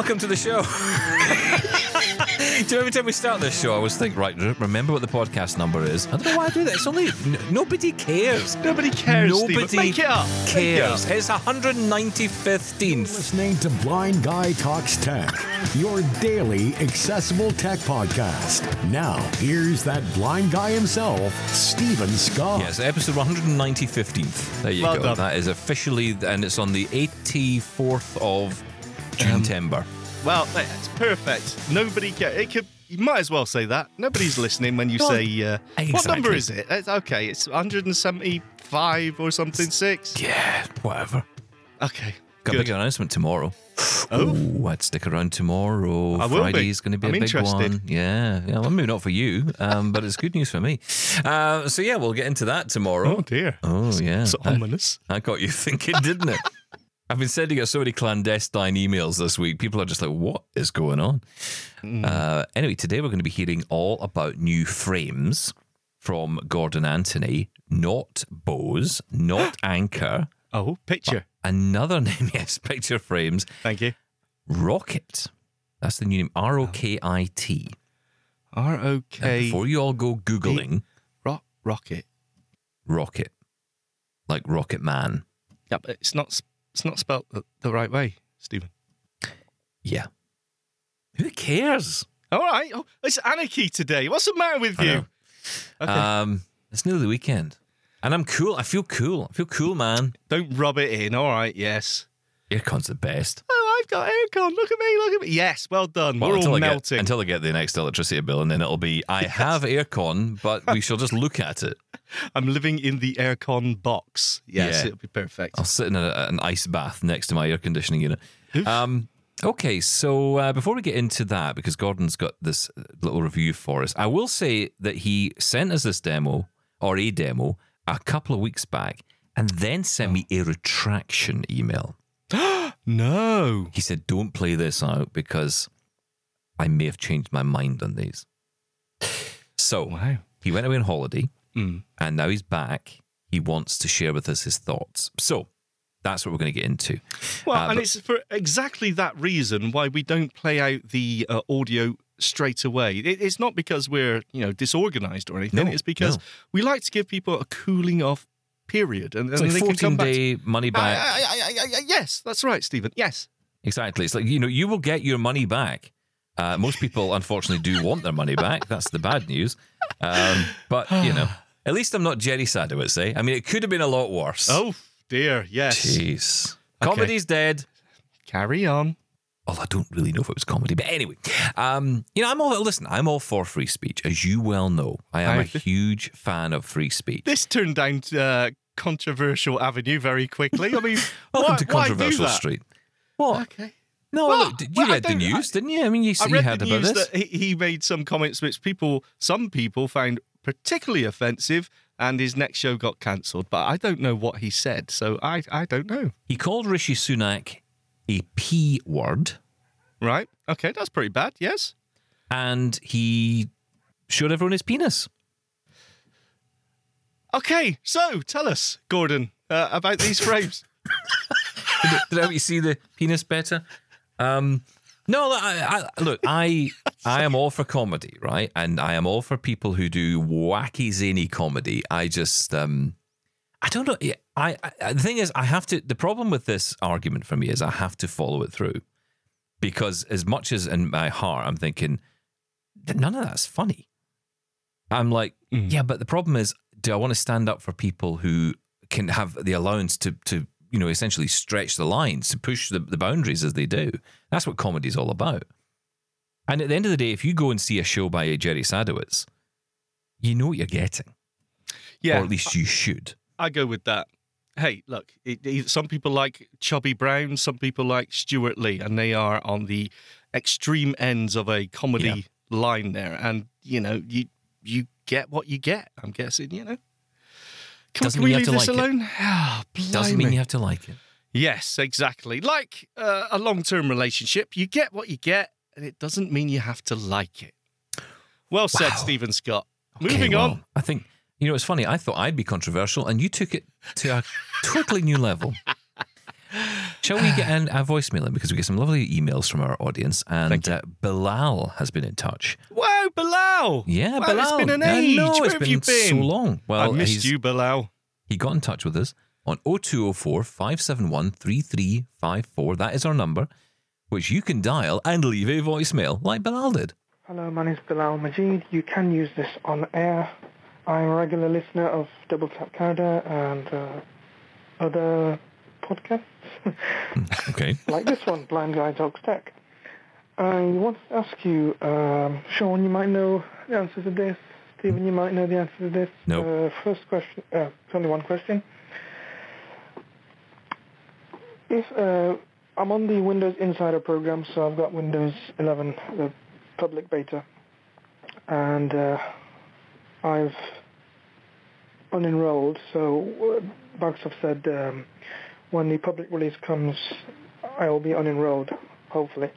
welcome to the show. do you know, every time we start this show, I always think, right, remember what the podcast number is. I don't know why I do that. It's only n- nobody cares. Nobody cares. Nobody Steven. Make it up. Make it cares. up. It's 195th. Listening to Blind Guy Talks Tech, your daily accessible tech podcast. Now, here's that blind guy himself, Steven Scott. Yes, episode 195th. There you Well go. done. That is officially, and it's on the 84th of Um, June. Well, it's perfect. Nobody cares. It could. You might as well say that. Nobody's listening when you say. Uh, What number is it? It's, okay, it's 175 or something. Six. yeah, whatever. Okay. Got a big announcement tomorrow. Oh. Ooh, I'd stick around tomorrow. I be. Friday's going to be I'm a big interested. one. Yeah, yeah. Well, maybe not for you, um, but it's good news for me. Uh, so yeah, we'll get into that tomorrow. Oh dear. Oh, yeah. So That- ominous. I got you thinking, didn't it? I've been sending out so many clandestine emails this week. People are just like, what is going on? Hmm. Uh, anyway, today we're going to be hearing all about new frames from Gordon Anthony, not Bose, not Anker. Oh, picture. Another name, yes, picture frames. Thank you. ROKit. That's the new name. R O K I T. R O K. Before you all go Googling Ro- rocket. Rocket, like Rocket Man. Yeah, but it's not. It's not spelt the, right way, Steven. Yeah. Who cares? All right. Oh, it's anarchy today. What's the matter with you? Okay. Um, it's nearly the weekend, and I'm cool. I feel cool. I feel cool, man. Don't rub it in. All right. Yes. Aircon's the best. Got aircon. Look at me. Look at me. Yes. Well done. Well, We're until all I melting. get until I get the next electricity bill, and then it'll be I have aircon, but we shall just look at it. I'm living in the aircon box. Yes, Yeah. it'll be perfect. I'll sit in a, an ice bath next to my air conditioning unit. Um, okay, so uh, before we get into that, because Gordon's got this little review for us, I will say that he sent us this demo or a demo a couple of weeks back, and then sent me a retraction email. No. He said, "Don't play this out because I may have changed my mind on these." So Wow. he went away on holiday, Mm. and now he's back. He wants to share with us his thoughts. So that's what we're going to get into. Well, Uh, and but- it's for exactly that reason why we don't play out the uh, audio straight away. It, it's not because we're you know disorganized or anything. No, it's because no. we like to give people a cooling off period, and, It's and like 14 come back. to- day money back. I- I- I- I- yes, that's right, Steven. Yes. exactly. It's like, you know, you will get your money back. Uh, most people, unfortunately, do want their money back. That's the bad news. Um, but, you know, at least I'm not Jerry Sadowitz, eh? I mean, it could have been a lot worse. Oh dear. Yes. Jeez. Okay. Comedy's dead. Carry on. Although I don't really know if it was comedy. But anyway, um, you know, I'm all, listen, I'm all for free speech. As you well know, I am a I- huge fan of free speech. This turned down uh, controversial avenue very quickly. I mean, Welcome why, to Controversial? Street. What? Okay. No, Well, look, did- you well, read the news, didn't you? I mean, you, I you heard the about news this. that he, he made some comments which people, some people found particularly offensive, and his next show got cancelled. But I don't know what he said, so I, I don't know. He called Rishi Sunak a P word Right? Okay, that's pretty bad. Yes. and he showed everyone his penis. Okay, so tell us, Gordon, uh, about these frames. Did I help you see the penis better? Um, no, look, I, I, look, I I am all for comedy, right? And I am all for people who do wacky, zany comedy. I just, um, I don't know. I, I the thing is, I have to. The problem with this argument for me is I have to follow it through because as much as in my heart I'm thinking that none of that's funny. I'm like, yeah, but the problem is, do I want to stand up for people who can have the allowance to to you know essentially stretch the lines to push the, the boundaries as they do? That's what comedy's all about. And at the end of the day, if you go and see a show by uh, Jerry Sadowitz, you know what you're getting, Yeah, or at least you should. I go with that. Hey, look, it, it- some people like Chubby Brown, some people like Stewart Lee, and they are on the extreme ends of a comedy line there. And you know, you you get what you get. I'm guessing, you know. Can, Doesn't can we mean you leave have to this like it. alone? Ah, Doesn't mean you have to like it. Yes, exactly. Like uh, a long-term relationship, you get what you get, and it doesn't mean you have to like it. Well said, Wow. Steven Scott. Okay, Moving well, on. I think you know it's funny. I thought I'd be controversial, and you took it to a totally new level. Shall we get an, a voicemail in because we get some lovely emails from our audience, and Thank uh, Bilal has been in touch. Wow, Bilal. Yeah, wow, Bilal. It's been an I age. know, Where it's have been you been? so long. Well, I missed you, Bilal. He got in touch with us on 0204 571 3354. That is our number, which you can dial and leave a voicemail like Bilal did. Hello, my name is Bilal Majid. You can use this on air. I'm a regular listener of Double Tap Canada and uh, other podcasts Okay. like this one, Blind Guy Talks Tech. I want to ask you, um, Shaun, you might know the answer to this. Steven, you might know the answer to this. No. Uh, first question, uh, it's only one question. If uh, I'm on the Windows Insider program, so I've got Windows 11, the public beta, and uh, I've unenrolled. So uh, Microsoft said um, when the public release comes, I will be unenrolled, hopefully.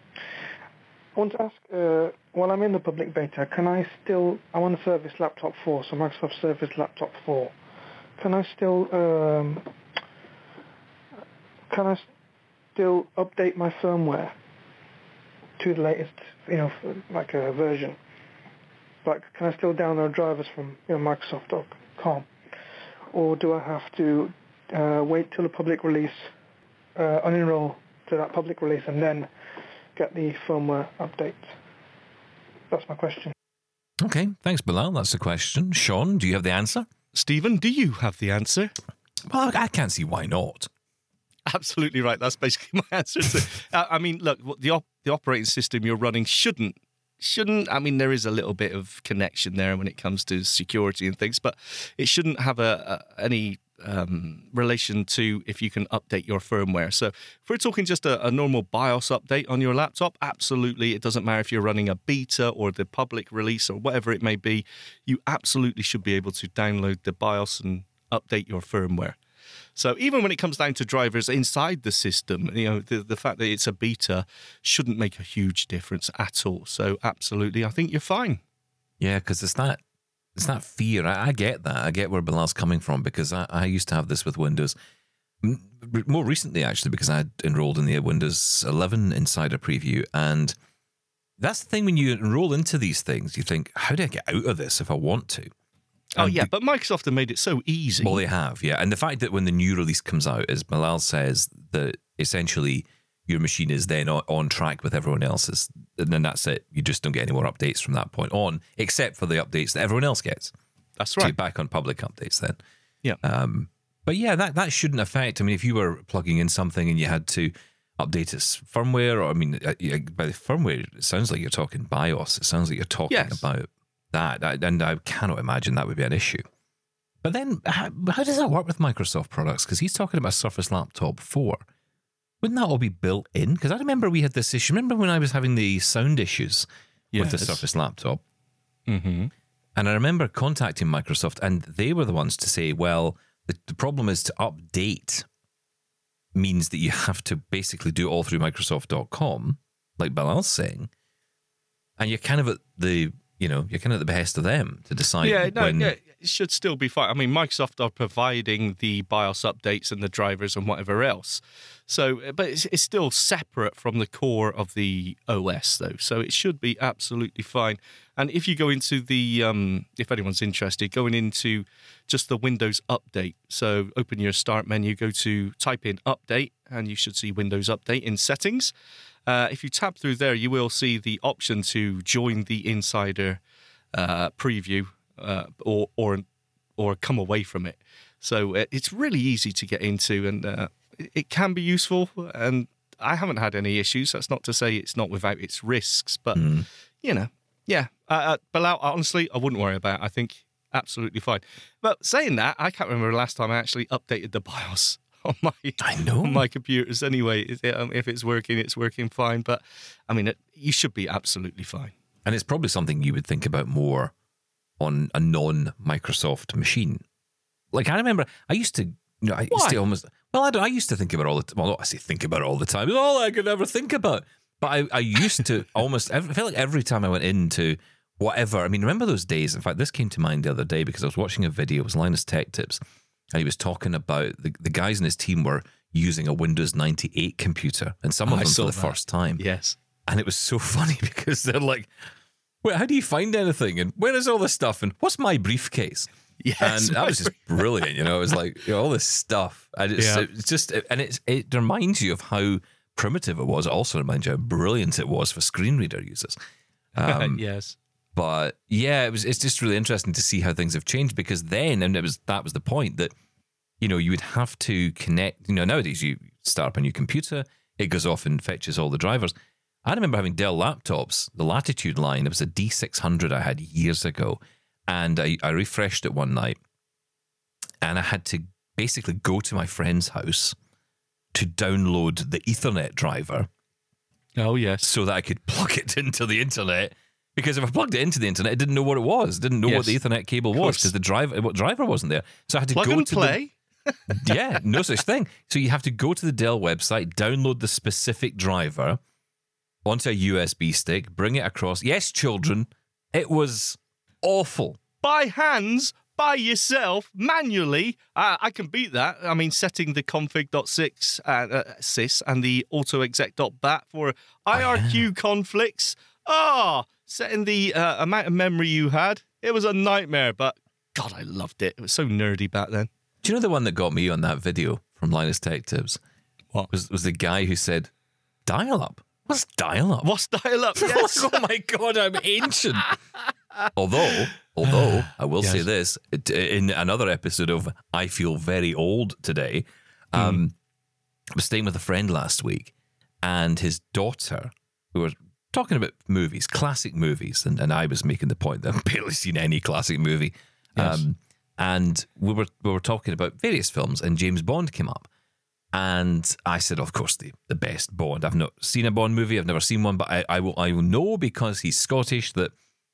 I want to ask, uh, while I'm in the public beta, can I still, I'm on Surface Laptop 4, so Microsoft Surface Laptop 4. Can I still, um, can I still update my firmware to the latest, you know, like a version? Like, can I still download drivers from you know, Microsoft.com? Or do I have to uh, wait till the public release, uh, unenroll to that public release, and then get the firmware update? That's my question. Okay. Thanks, Bilal. That's the question. Shaun, do you have the answer? Steven, do you have the answer? Well, I can't see why not. Absolutely right. That's basically my answer. To, uh, I mean, look, the op- the operating system you're running shouldn't shouldn't. I mean, there is a little bit of connection there when it comes to security and things, but it shouldn't have a, a any um, relation to if you can update your firmware. So, if we're talking just a, a normal BIOS update on your laptop, absolutely, it doesn't matter if you're running a beta or the public release or whatever it may be. You absolutely should be able to download the BIOS and update your firmware. So even when it comes down to drivers inside the system, you know, the, the fact that it's a beta shouldn't make a huge difference at all. So absolutely, I think you're fine. Yeah, because it's that it's that fear. I, I get that. I get where Bilal's coming from because I, I used to have this with Windows. More recently, actually, because I enrolled in the Windows 11 Insider preview, and that's the thing when you enroll into these things, you think, how do I get out of this if I want to? Oh And yeah, be- but Microsoft have made it so easy. Well, they have, yeah. And the fact that when the new release comes out, as Bilal says, that essentially your machine is then on, on track with everyone else's, and then that's it. You just don't get any more updates from that point on, except for the updates that everyone else gets. That's So you're right. back on public updates then. Yeah. Um, but yeah, that, that shouldn't affect. I mean, if you were plugging in something and you had to update its firmware, or I mean, uh, by the firmware, it sounds like you're talking BIOS. It sounds like you're talking Yes. about that, and I cannot imagine that would be an issue. But then, how, how does that work with Microsoft products? Because he's talking about Surface Laptop 4. Wouldn't that all be built in? Because I remember we had this issue. Remember when I was having the sound issues with the Yes. Surface Laptop? Mm-hmm. And I remember contacting Microsoft, and they were the ones to say, well, the, the problem is to update means that you have to basically do it all through Microsoft.com, like Bilal's saying. And you're kind of at the, you know, you're kind of at the behest of them to decide Yeah, no, when. yeah, should still be fine. I mean, Microsoft are providing the BIOS updates and the drivers and whatever else. So, but it's, it's still separate from the core of the OS, though. So it should be absolutely fine. And if you go into the, um, if anyone's interested, going into just the Windows Update. So open your Start menu, go to type in Update, and you should see Windows Update in Settings. Uh, if you tap through there, you will see the option to join the Insider uh, preview uh, or or or come away from it. So uh, it's really easy to get into, and uh, it- can be useful. And I haven't had any issues. That's not to say it's not without its risks, but Mm. you know, yeah. Uh, uh, Bilal, honestly, I wouldn't worry about. it. I think absolutely fine. But saying that, I can't remember the last time I actually updated the BIOS on my I know. on my computers. Anyway, um, if it's working, it's working fine. But I mean, it, you should be absolutely fine. And it's probably something you would think about more on a non Microsoft machine. Like I remember, I used to, you know, I used Why? to almost. Well, I, don't, I used to think about all the time. Well, not I say think about it all the time. It's all I could ever think about. But I, I used to almost. I felt like every time I went into whatever. I mean, remember those days? In fact, this came to mind the other day because I was watching a video. It was Linus Tech Tips, and he was talking about the, the guys in his team were using a Windows 98 computer, and some of oh, I them for the that. first time. Yes. And it was so funny because they're like, "Wait, how do you find anything? And where is all this stuff? And what's my briefcase?" Yes. and that was just brilliant. You know, it was like you know, all this stuff, and it's, Yeah. it's just, and it's it reminds you of how primitive it was. It also reminds you how brilliant it was for screen reader users. Um, yes. but yeah, it was. It's just really interesting to see how things have changed because then, and it was that was the point that you know you would have to connect. You know, nowadays you start up a new computer, it goes off and fetches all the drivers. I remember having Dell laptops, the Latitude line. It was a D600 I had years ago, and I, I refreshed it one night, and I had to basically go to my friend's house to download the Ethernet driver Oh, yes. so that I could plug it into the internet. Because if I plugged it into the internet, I didn't know what it was. Didn't know what the Ethernet cable was because the driver, what driver wasn't there. So I had to Plug go and to play. the yeah, no such thing. So you have to go to the Dell website, download the specific driver onto a USB stick, bring it across. Yes, children, it was awful. by hands, by yourself, manually. Uh, I can beat that. I mean, setting the config.6 uh, uh, sys and the autoexec.bat for IRQ conflicts. Ah, setting the uh, amount of memory you had. It was a nightmare, but God, I loved it. It was so nerdy back then. Do you know the one that got me on that video from Linus Tech Tips? What? Was, was the guy who said, dial up? What's dial up? What's dial up? Yes. oh my god, I'm ancient. although, although I will say this in another episode of I feel very old today. Um, I was staying with a friend last week, and his daughter, who were talking about movies, classic movies, and, and I was making the point that I've barely seen any classic movie. Um, and we were we were talking about various films, and James Bond came up. And I said, of course, the, the best Bond. I've not seen a Bond movie. I've never seen one, but I, I will I will know because he's Scottish that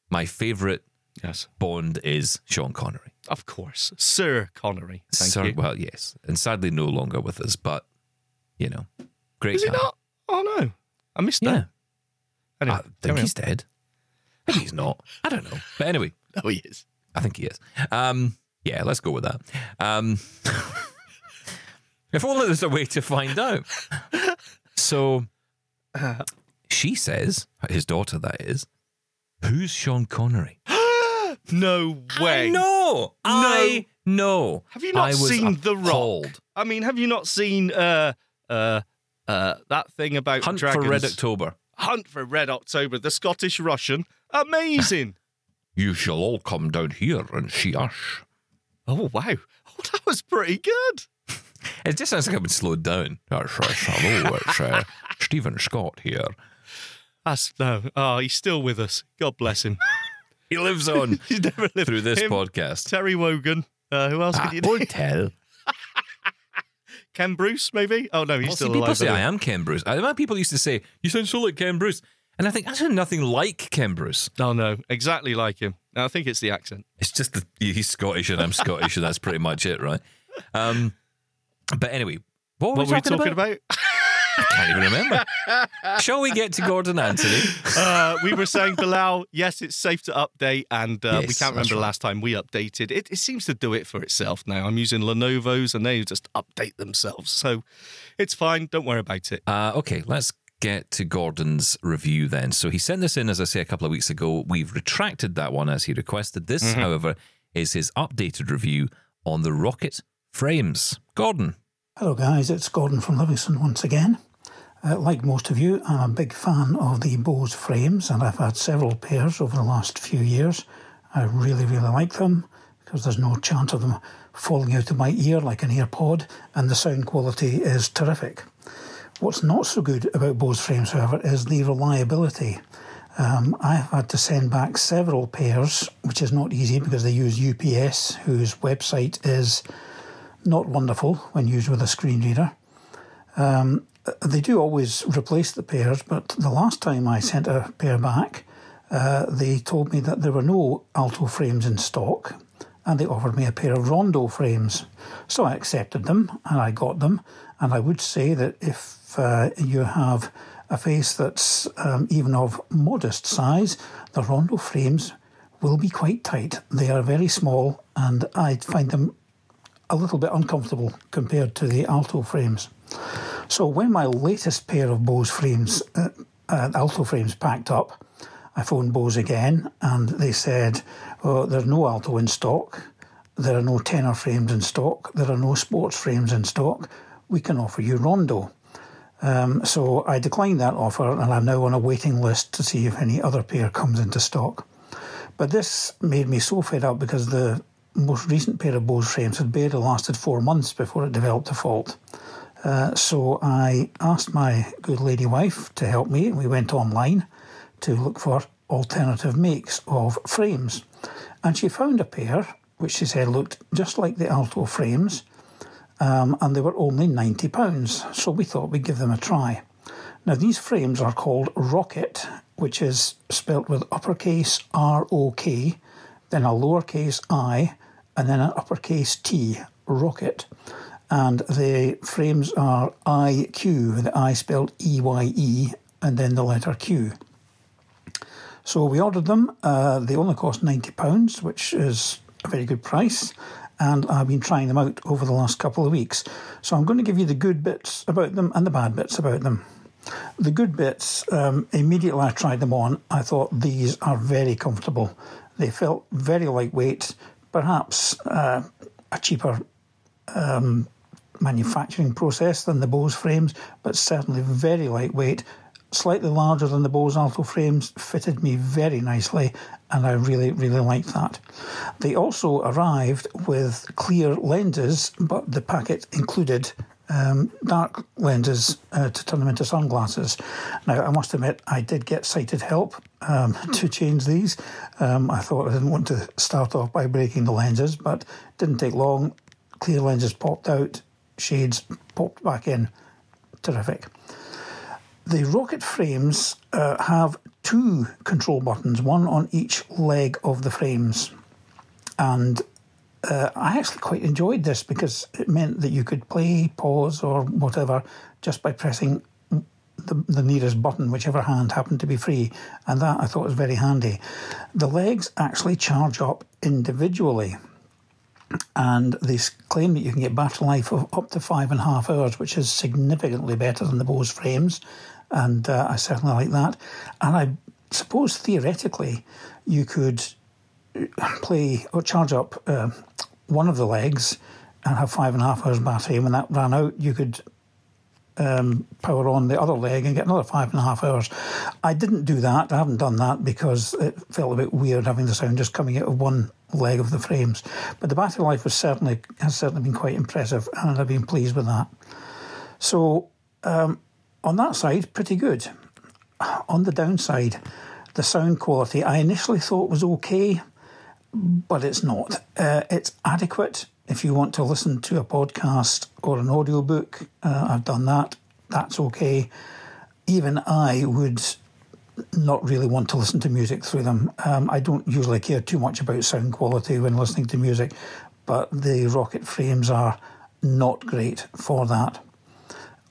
my favourite yes. Bond is Sean Connery. Of course. Sir Connery. Thank Sir- you. Well, yes, and sadly no longer with us, but you know, great. Is he not? Oh, no. I missed Yeah, that. Anyway, I think he's dead. Maybe he's not. I don't know. But anyway, on. Oh, he is. I think he is. Um, yeah, let's go with that. Um, if only there's a way to find out. So she says, his daughter, that is, who's Sean Connery? No way. No, I know. Have you not I seen The Rock? I mean, have you not seen uh uh uh that thing about Hunt dragons? for Red October. Hunt for Red October, the Scottish Russian. Amazing. You shall all come down here and see us. oh wow. Oh, that was pretty good. It just sounds like I've been slowed down. Hello, it's uh, Steven Scott here. That's no. Oh, he's still with us. God bless him. He lives on He's never lived through this Him, podcast. Terry Wogan. Uh, who else Ah, could you do? hotel. Ken Bruce, maybe? Oh no, he's Well, see, still people alive. say I am Ken Bruce. I remember people used to say, "You sound so like Ken Bruce," and I think I sound nothing like Ken Bruce. Oh no, exactly like him. I think it's the accent. It's just that he's Scottish and I'm Scottish, and that's pretty much it, right? Um, but anyway, what were What we were we talking, talking about? about? I can't even remember. Shall we get to Gordon Anthony? uh, we were saying Bilal, yes, it's safe to update, and uh, we can't remember that's the right. last time we updated. It, it seems to do it for itself now. I'm using Lenovo's, and they just update themselves, so it's fine. Don't worry about it. Uh, okay, let's get to Gordon's review then. So he sent this in, as I say, a couple of weeks ago. We've retracted that one as he requested. This, Mm-hmm. however, is his updated review on the ROKit frames. Gordon. Hello, guys. It's Gordon from Livingston once again. Uh, like most of you, I'm a big fan of the Bose frames, and I've had several pairs over the last few years. I really, really like them because there's no chance of them falling out of my ear like an earpod, and the sound quality is terrific. What's not so good about Bose frames, however, is the reliability. Um, I've had to send back several pairs, which is not easy because they use UPS, whose website is not wonderful when used with a screen reader. Um, they do always replace the pairs, but the last time I sent a pair back, uh, they told me that there were no Alto frames in stock and they offered me a pair of Rondo frames. So I accepted them and I got them. And I would say that if uh, you have a face that's um, even of modest size, the Rondo frames will be quite tight. They are very small and I find them a little bit uncomfortable compared to the Alto frames. So when my latest pair of Bose frames, uh, uh, Alto frames, packed up, I phoned Bose again, and they said, oh, "There's no Alto in stock. There are no tenor frames in stock. There are no sports frames in stock. We can offer you Rondo." Um, so I declined that offer, and I'm now on a waiting list to see if any other pair comes into stock. But this made me so fed up because the most recent pair of Bose frames had barely lasted four months before it developed a fault. Uh, so I asked my good lady wife to help me. And we went online to look for alternative makes of frames. And she found a pair which she said looked just like the Alto frames, um, and they were only £90. So we thought we'd give them a try. Now, these frames are called ROKit, which is spelt with uppercase R O K, then a lowercase i, and then an uppercase T, ROKit. And the frames are EyeQ, the I spelled E Y E, and then the letter Q. So we ordered them. Uh, they only cost £90, which is a very good price. And I've been trying them out over the last couple of weeks. So I'm going to give you the good bits about them and the bad bits about them. The good bits, um, immediately I tried them on, I thought these are very comfortable. They felt very lightweight, perhaps uh, a cheaper um, manufacturing process than the Bose frames, but certainly very lightweight, slightly larger than the Bose Alto frames, fitted me very nicely, and I really, really liked that. They also arrived with clear lenses, but the packet included um, dark lenses uh, to turn them into sunglasses. Now, I must admit, I did get sighted help um, to change these. Um, I thought I didn't want to start off by breaking the lenses, but didn't take long. Clear lenses popped out, shades popped back in. Terrific. The ROKit frames uh, have two control buttons, one on each leg of the frames. And uh, I actually quite enjoyed this because it meant that you could play, pause, or whatever just by pressing the, the, nearest button, whichever hand happened to be free, and that I thought was very handy. The legs actually charge up individually, and they claim that you can get battery life of up to five and a half hours, which is significantly better than the Bose frames, and uh, I certainly like that. And I suppose theoretically you could play or charge up uh, one of the legs and have five and a half hours battery. And when that ran out, you could um, power on the other leg and get another five and a half hours. I didn't do that. I haven't done that because it felt a bit weird having the sound just coming out of one leg of the frames. But the battery life was certainly has certainly been quite impressive, and I've been pleased with that. So um, on that side, pretty good. On the downside, the sound quality I initially thought was okay but it's not. Uh, it's adequate if you want to listen to a podcast or an audiobook. Uh, I've done that. That's okay. Even I would not really want to listen to music through them. Um, I don't usually care too much about sound quality when listening to music, but the ROKit frames are not great for that.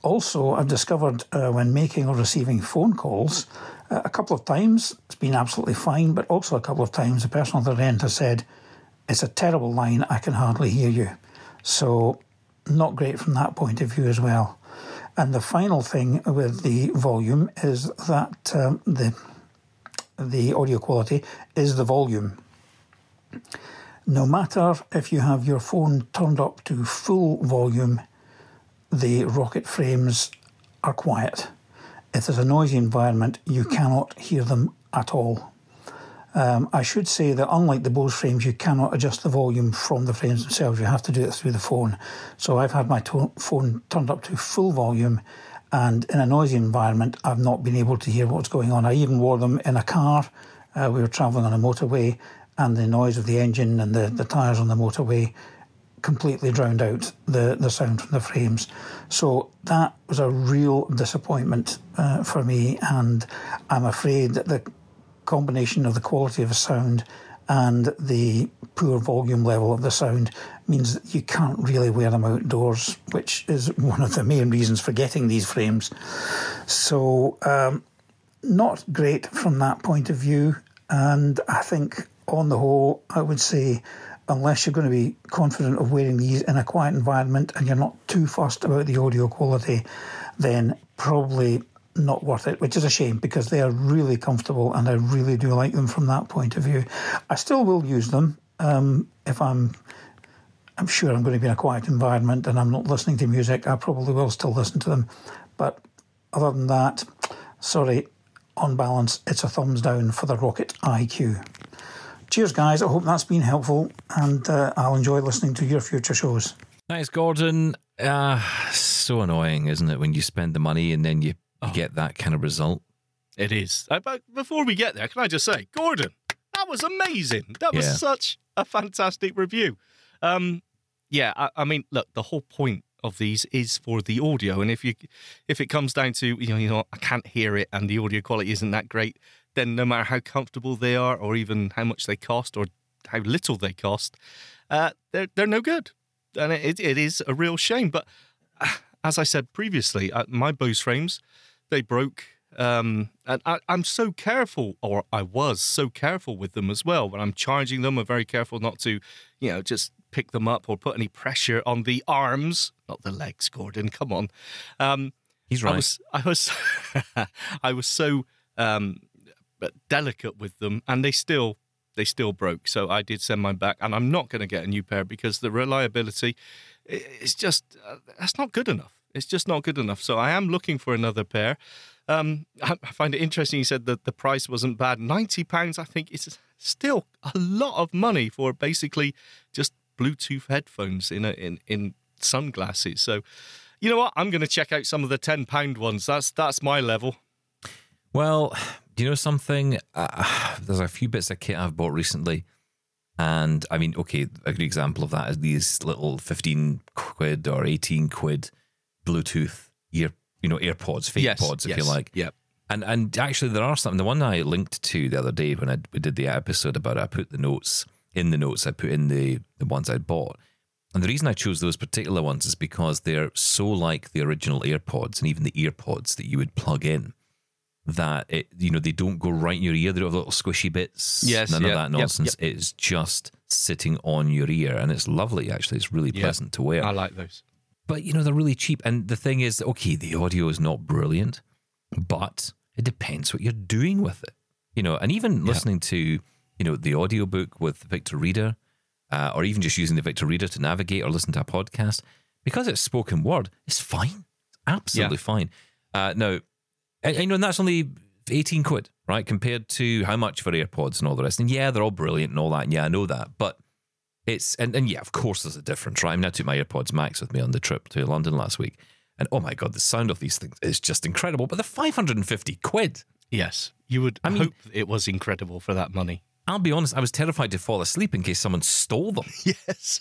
Also, I've discovered uh, when making or receiving phone calls a couple of times it's been absolutely fine, but also a couple of times the person on the end has said, It's a terrible line, I can hardly hear you. So, not great from that point of view as well. And the final thing with the volume is that um, the the audio quality is the volume. No matter if you have your phone turned up to full volume, the ROKit frames are quiet if there's a noisy environment, you cannot hear them at all. Um, I should say that unlike the Bose frames, you cannot adjust the volume from the frames themselves. You have to do it through the phone. So I've had my to- phone turned up to full volume, and in a noisy environment, I've not been able to hear what's going on. I even wore them in a car. Uh, we were travelling on a motorway, and the noise of the engine and the, the tyres on the motorway completely drowned out the, the sound from the frames. So that was a real disappointment uh, for me, and I'm afraid that the combination of the quality of the sound and the poor volume level of the sound means that you can't really wear them outdoors, which is one of the main reasons for getting these frames. So, um, not great from that point of view, and I think on the whole, I would say unless you're going to be confident of wearing these in a quiet environment and you're not too fussed about the audio quality, then probably not worth it, which is a shame because they are really comfortable and I really do like them from that point of view. I still will use them um, if I'm. I'm sure I'm going to be in a quiet environment and I'm not listening to music. I probably will still listen to them, but other than that, sorry. On balance, it's a thumbs down for the ROKit EyeQ. Cheers, guys. I hope that's been helpful, and uh, I'll enjoy listening to your future shows. Thanks, Gordon. Uh, so annoying, isn't it, when you spend the money and then you, you get that kind of result? It is. Uh, But before we get there, can I just say, Gordon, that was amazing. That was Yeah. such a fantastic review. Um, yeah, I, I mean, look, the whole point of these is for the audio, and if you if it comes down to you know, you know, I can't hear it, and the audio quality isn't that great, then no matter how comfortable they are, or even how much they cost, or how little they cost, uh, they're they're no good, and it it is a real shame. But as I said previously, uh, my Bose frames they broke. Um, and I, I'm so careful, or I was so careful with them as well. When I'm charging them, I'm very careful not to, you know, just pick them up or put any pressure on the arms, not the legs. Gordon, come on. Um, He's right. I was, I was, I was so um, delicate with them, and they still, they still broke. So I did send mine back, and I'm not going to get a new pair because the reliability i- is just uh, that's not good enough. It's just not good enough. So I am looking for another pair. Um, I I find it interesting. You said that the price wasn't bad. Ninety pounds, I think, is still a lot of money for basically just Bluetooth headphones in a, in in sunglasses. So, you know what? I'm going to check out some of the ten pound ones. That's that's my level. Well, do you know something? Uh, there's a few bits of kit I've bought recently. And I mean, okay, a good example of that is these little 15 quid or 18 quid Bluetooth ear, you know, AirPods, fake pods, if you like. Yep. And and actually, there are some. The one I linked to the other day when I we did the episode about it, I put the notes in the notes. I put in the the ones I'd bought. And the reason I chose those particular ones is because they're so like the original AirPods and even the EarPods that you would plug in that it you know they don't go right in your ear. They don't have little squishy bits. Yes, none yep, of that yep, nonsense. It's just sitting on your ear, and it's lovely. Actually, it's really Yeah. pleasant to wear I like those. but you know they're really cheap and the thing is okay the audio is not brilliant but it depends what you're doing with it you know and even listening to you know the audiobook with victor reader uh, or even just using the victor reader to navigate or listen to a podcast because it's spoken word it's fine it's absolutely fine uh, now and, and, you know and that's only 18 quid right compared to how much for airpods and all the rest and yeah they're all brilliant and all that and yeah i know that but it's and, and yeah, of course there's a difference, right? I mean, I took my AirPods Max with me on the trip to London last week, and oh my god, the sound of these things is just incredible. But they're 550 quid. Yes, you would I mean- hope it was incredible for that money. I'll be honest, I was terrified to fall asleep in case someone stole them. Yes,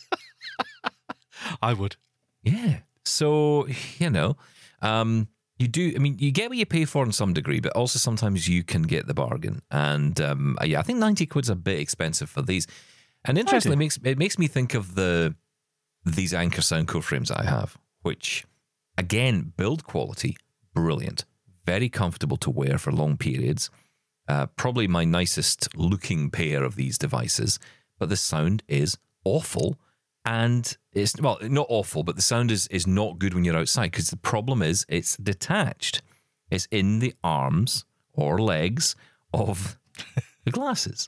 I would. Yeah. So, you know, um, you do, I mean, you get what you pay for in some degree, but also sometimes you can get the bargain. And um, yeah, I think 90 quid's a bit expensive for these. And interestingly, it makes, it makes me think of the these Anker Soundcore frames I have, which, again, build quality, brilliant, very comfortable to wear for long periods. Uh, probably my nicest looking pair of these devices, but the sound is awful. And it's, well, not awful, but the sound is, is not good when you're outside because the problem is it's detached. It's in the arms or legs of the glasses.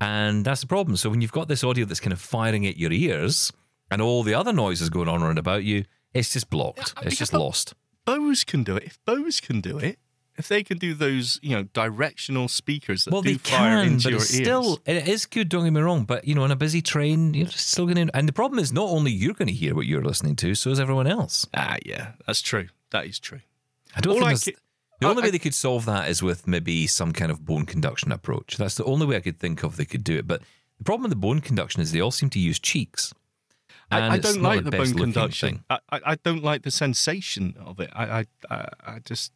And that's the problem. So when you've got this audio that's kind of firing at your ears and all the other noises going on around about you, it's just blocked. Yeah, It's just lost. Bose can do it. If Bose can do it, if they can do those, you know, directional speakers that Well, do they fire can, into but your it's ears. still it is good. Don't get me wrong, but you know, on a busy train, you're still going to. And the problem is, not only you're going to hear what you're listening to, so is everyone else. ah, yeah, that's true. That is true. I don't All think I there's- ca- the only I- way they could solve that is with maybe some kind of bone conduction approach. That's the only way I could think of they could do it. But the problem with the bone conduction is they all seem to use cheeks. I, I don't like the best bone conduction. I, I, don't like the sensation of it. I, I, I just.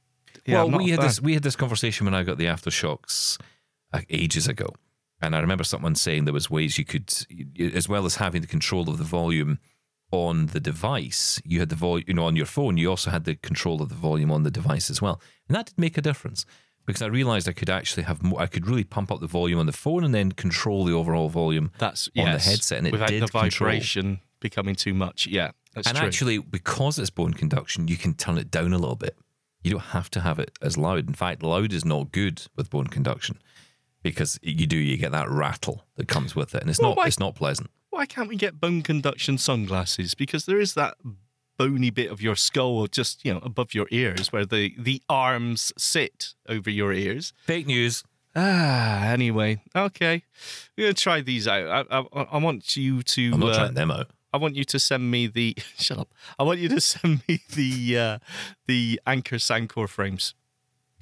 Yeah, well, we had fan. this we had this conversation when I got the AfterShokz uh, ages ago, and I remember someone saying there was ways you could, as well as having the control of the volume on the device, you had the volume, you know, on your phone. You also had the control of the volume on the device as well, and that did make a difference. because I realized I could actually have more, I could really pump up the volume on the phone and then control the overall volume. That's on the headset, and it without did the control. vibration becoming too much. Yeah, that's and true. actually, because it's bone conduction, you can turn it down a little bit. You don't have to have it as loud. In fact, loud is not good with bone conduction because you do you get that rattle that comes with it, and it's Well, not why- it's not pleasant. why can't we get bone conduction sunglasses? Because there is that bony bit of your skull just you know above your ears where the the arms sit over your ears. Fake news. Ah, anyway, okay, we're gonna try these out. I, I, I want you to. I'm not uh, trying them out. I want you to send me the. Shut up. I want you to send me the uh, the Anker Soundcore frames.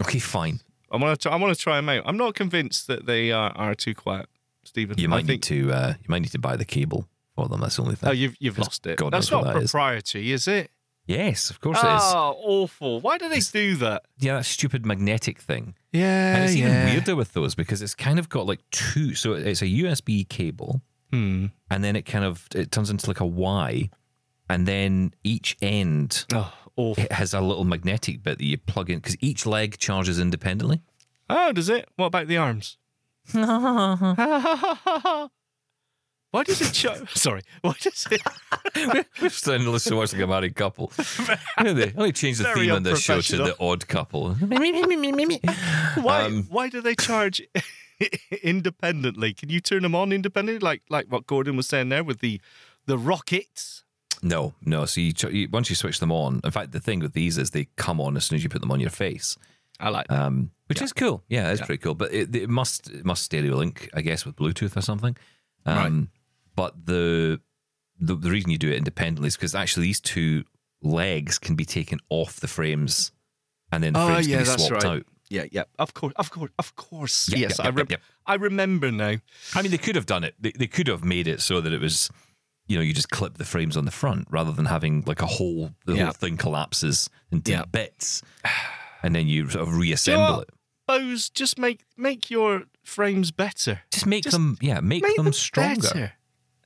Okay, fine. I want to. I want to try them out. I'm not convinced that they are, are too quiet, Steven. You I might think, need to uh, you might need to buy the cable for them. That's the only thing. Oh, you've you've lost it. God That's not that is. proprietary, is it? yes, of course it is. Oh, awful! Why do they do that? Yeah, that stupid magnetic thing. Yeah, And it's even weirder with those because it's kind of got like two. So it's a USB cable, Hmm. and then it kind of it turns into like a Y, and then each end Oh, awful. it has a little magnetic bit that you plug in because each leg charges independently. Oh, does it? What about the arms? Why does it? Ch- Sorry. Why does it? We're starting to listen so much like a married couple. Really? Only change the Very theme on this show to the odd couple. Why? Um, why do they charge independently? Can you turn them on independently, like like what Gordon was saying there with the the ROKits? No, no. So you, you once you switch them on. In fact, the thing with these is they come on as soon as you put them on your face. I like that. um, which is cool. Yeah, it's Yeah. pretty cool. But it, it must it must stereo link, I guess, with Bluetooth or something. Um, But the, the the reason you do it independently is because actually these two legs can be taken off the frames, and then the Oh, frames yeah, can be swapped right. out. Yeah, yeah. Of course, of course, of course. Yep, yes, yep, I, yep, yep. I remember now. I mean, they could have done it. They, they could have made it so that it was, you know, you just clip the frames on the front rather than having like a whole the Yeah. whole thing collapses into Yeah. bits, and then you sort of Do you know reassemble it. Bose, just make make your frames better. Just make Just them, yeah, make, Make them, stronger. better.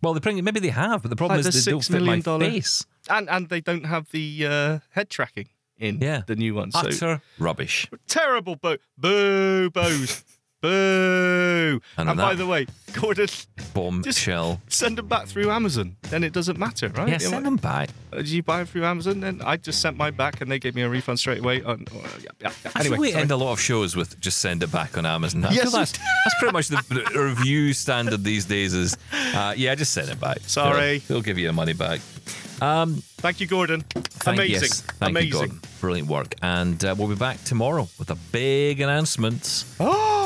Well, they bring maybe they have, but the problem Like is the they don't fit my dollar- face. And and they don't have the uh, head tracking in Yeah. the new one. So rubbish. terrible, Bo- boo, Bose, boo. And And, by that- the way, Gordon, Bombshell. send them back through Amazon. Then it doesn't matter, right? Yeah, You know send them back. Uh, Did you buy it through Amazon? Then I just sent mine back, and they gave me a refund straight away. On, oh, yeah, yeah. I Anyway, we sorry. end a lot of shows with just send it back on Amazon. Yes, that's, that's pretty much the, review standard these days is, uh, yeah, just send it back. Sorry. They'll, they'll give you your money back. Thank you, Gordon. Thank- Amazing, yes, thank you. Gordon. Brilliant work. And uh, we'll be back tomorrow with a big announcement Oh,